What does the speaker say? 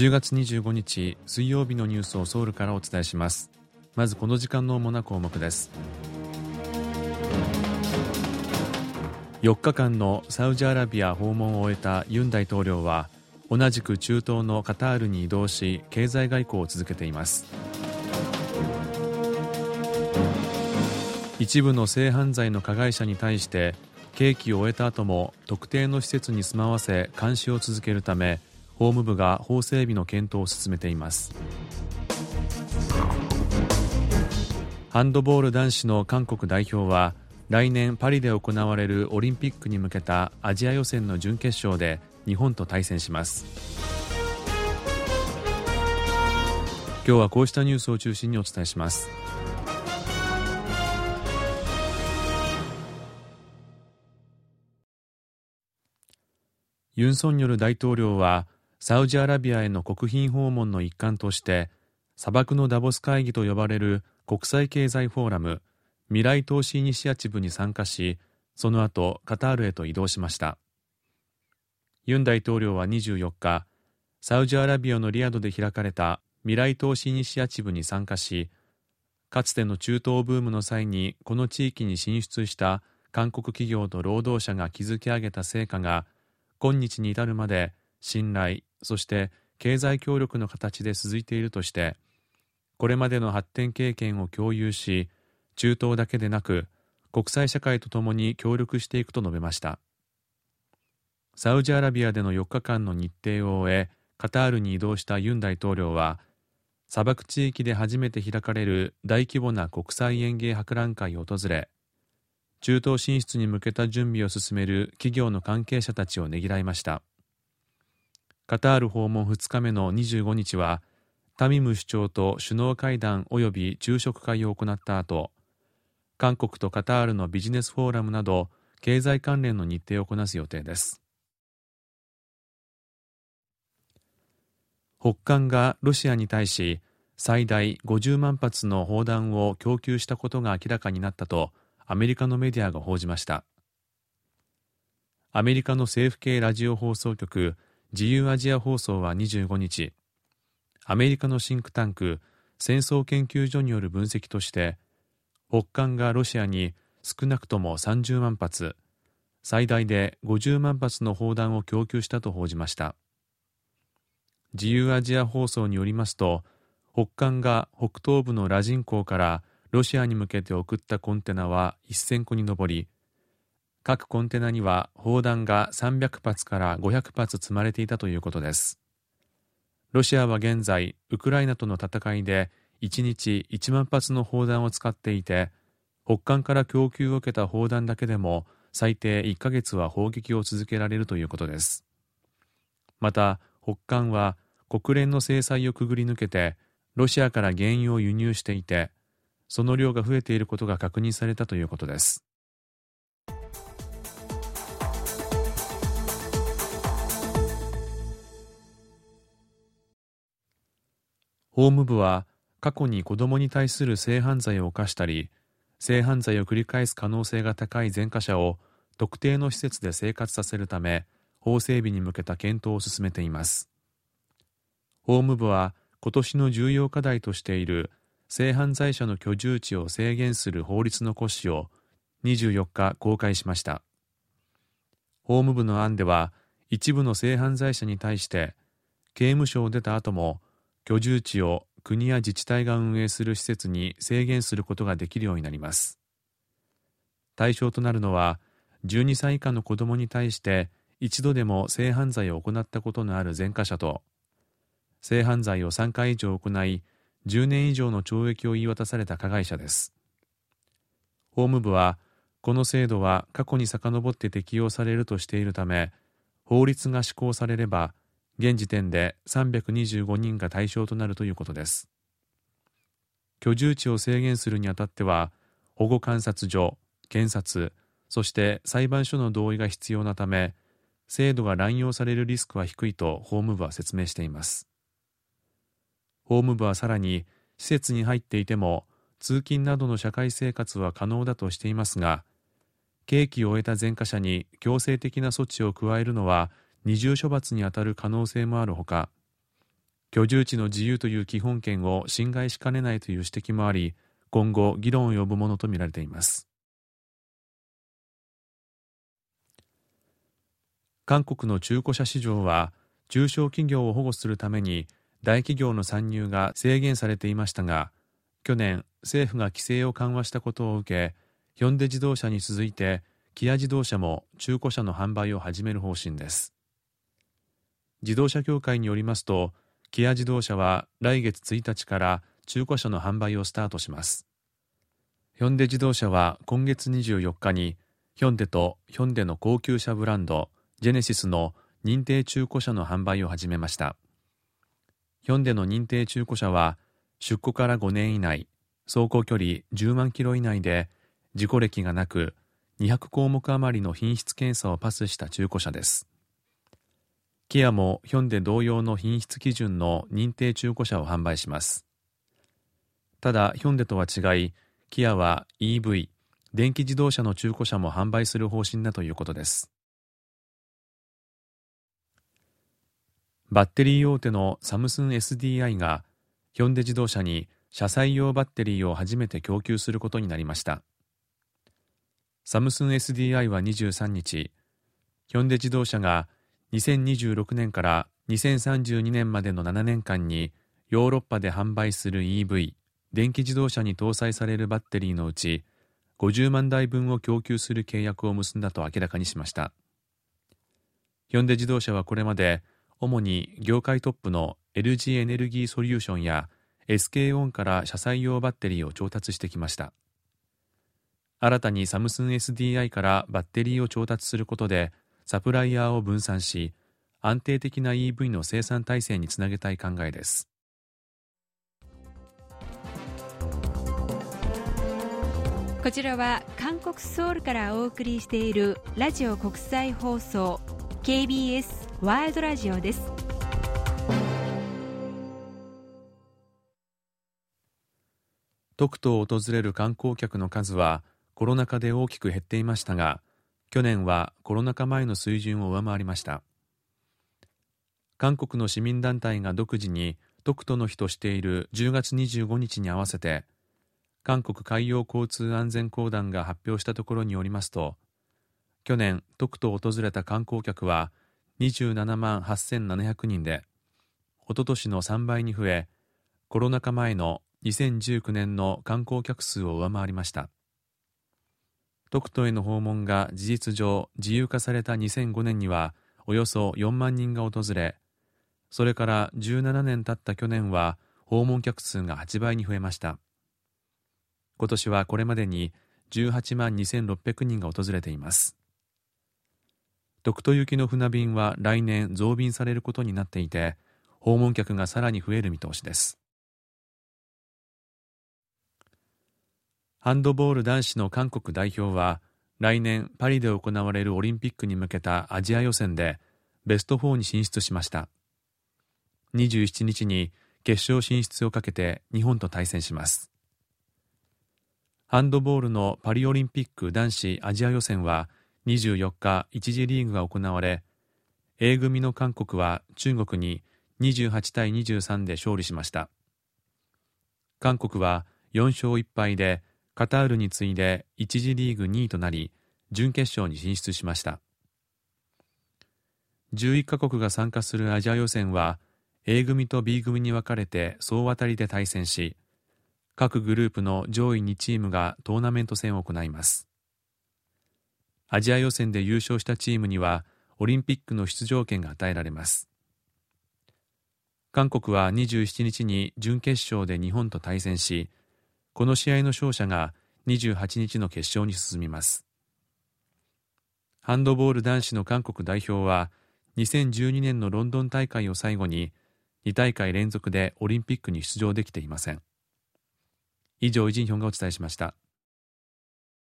10月25日水曜日のニュースをソウルからお伝えします。まずこの時間の主な項目です。4日間のサウジアラビア訪問を終えたユン大統領は同じく中東のカタールに移動し経済外交を続けています。一部の性犯罪の加害者に対して刑期を終えた後も特定の施設に住まわせ監視を続けるため法務部が法整備の検討を進めています。ハンドボール男子の韓国代表は来年パリで行われるオリンピックに向けたアジア予選の準決勝で日本と対戦します。今日はこうしたニュースを中心にお伝えします。ユン・ソンニョル大統領はサウジアラビアへの国賓訪問の一環として砂漠のダボス会議と呼ばれる国際経済フォーラム未来投資イニシアチブに参加しその後カタールへと移動しました。ユン大統領は24日サウジアラビアのリヤドで開かれた未来投資イニシアチブに参加しかつての中東ブームの際にこの地域に進出した韓国企業と労働者が築き上げた成果が今日に至るまで信頼そして経済協力の形で続いているとしてこれまでの発展経験を共有し中東だけでなく国際社会とともに協力していくと述べました。サウジアラビアでの4日間の日程を終えカタールに移動したユン大統領は砂漠地域で初めて開かれる大規模な国際園芸博覧会を訪れ中東進出に向けた準備を進める企業の関係者たちをねぎらいました。カタール訪問2日目の25日はタミム首長と首脳会談及び昼食会を行った後韓国とカタールのビジネスフォーラムなど経済関連の日程をこなす予定です。北韓がロシアに対し最大50万発の砲弾を供給したことが明らかになったとアメリカのメディアが報じました。アメリカの政府系ラジオ放送局自由アジア放送は25日。アメリカのシンクタンク戦争研究所による分析として北韓がロシアに少なくとも30万発最大で50万発の砲弾を供給したと報じました。自由アジア放送によりますと北韓が北東部のラジン港からロシアに向けて送ったコンテナは1000個に上り各コンテナには砲弾が300発から500発積まれていたということです。ロシアは現在ウクライナとの戦いで1日1万発の砲弾を使っていて北韓から供給を受けた砲弾だけでも最低1ヶ月は砲撃を続けられるということです。また北韓は国連の制裁をくぐり抜けてロシアから原油を輸入していてその量が増えていることが確認されたということです。法務部は過去に子供に対する性犯罪を犯したり性犯罪を繰り返す可能性が高い前科者を特定の施設で生活させるため法整備に向けた検討を進めています。法務部は今年の重要課題としている性犯罪者の居住地を制限する法律の骨子を24日公開しました。法務部の案では一部の性犯罪者に対して刑務所を出た後も居住地を国や自治体が運営する施設に制限することができるようになります。対象となるのは12歳以下の子どもに対して一度でも性犯罪を行ったことのある前科者と性犯罪を3回以上行い10年以上の懲役を言い渡された加害者です。法務部はこの制度は過去に遡って適用されるとしているため法律が施行されれば現時点で325人が対象となるということです。居住地を制限するにあたっては保護観察所検察そして裁判所の同意が必要なため制度が乱用されるリスクは低いと法務部は説明しています。法務部はさらに施設に入っていても通勤などの社会生活は可能だとしていますが刑期を終えた前科者に強制的な措置を加えるのは二重処罰にあたる可能性もあるほか居住地の自由という基本権を侵害しかねないという指摘もあり今後議論を呼ぶものとみられています。韓国の中古車市場は中小企業を保護するために大企業の参入が制限されていましたが去年政府が規制を緩和したことを受けヒョンデ自動車に続いてキア自動車も中古車の販売を始める方針です。自動車協会によりますとキア自動車は来月1日から中古車の販売をスタートします。ヒョンデ自動車は今月24日にヒョンデとヒョンデの高級車ブランドジェネシスの認定中古車の販売を始めました。ヒョンデの認定中古車は出庫から5年以内走行距離10万キロ以内で事故歴がなく200項目余りの品質検査をパスした中古車です。キアもヒョンデ同様の品質基準の認定中古車を販売します。ただヒョンデとは違いキアは EV 電気自動車の中古車も販売する方針だということです。バッテリー大手のサムスン SDI がヒョンデ自動車に車載用バッテリーを初めて供給することになりました。サムスン SDI は23日ヒョンデ自動車が2026年から2032年までの7年間にヨーロッパで販売する EV 電気自動車に搭載されるバッテリーのうち50万台分を供給する契約を結んだと明らかにしました。ヒョンデ自動車はこれまで主に業界トップの LG エネルギーソリューションや SK オンから車載用バッテリーを調達してきました。新たにサムスン SDI からバッテリーを調達することでサプライヤーを分散し安定的な EV の生産体制につなげたい考えです。こちらは韓国ソウルからお送りしているラジオ国際放送 KBS ワールドラジオです。徳島を訪れる観光客の数はコロナ禍で大きく減っていましたが去年はコロナ禍前の水準を上回りました韓国の市民団体が独自に徳島の日としている10月25日に合わせて韓国海洋交通安全公団が発表したところによりますと去年徳島を訪れた観光客は27万8700人で、おととしの3倍に増え、コロナ禍前の2019年の観光客数を上回りました。徳島への訪問が事実上自由化された2005年にはおよそ4万人が訪れ、それから17年経った去年は訪問客数が8倍に増えました。今年はこれまでに18万2600人が訪れています。徳都行きの船便は来年増便されることになっていて訪問客がさらに増える見通しですハンドボール男子の韓国代表は来年パリで行われるオリンピックに向けたアジア予選でベスト4に進出しました。27日に決勝進出をかけて日本と対戦します。ハンドボールのパリオリンピック男子アジア予選は24日1次リーグが行われ A 組の韓国は中国に28対23で勝利しました。韓国は4勝1敗でカタールに次いで1次リーグ2位となり準決勝に進出しました。11カ国が参加するアジア予選は A 組と B 組に分かれて総当たりで対戦し各グループの上位2チームがトーナメント戦を行います。アジア予選で優勝したチームにはオリンピックの出場権が与えられます。韓国は27日に準決勝で日本と対戦しこの試合の勝者が28日の決勝に進みます。ハンドボール男子の韓国代表は2012年のロンドン大会を最後に2大会連続でオリンピックに出場できていません。以上イジンヒョンがお伝えしました。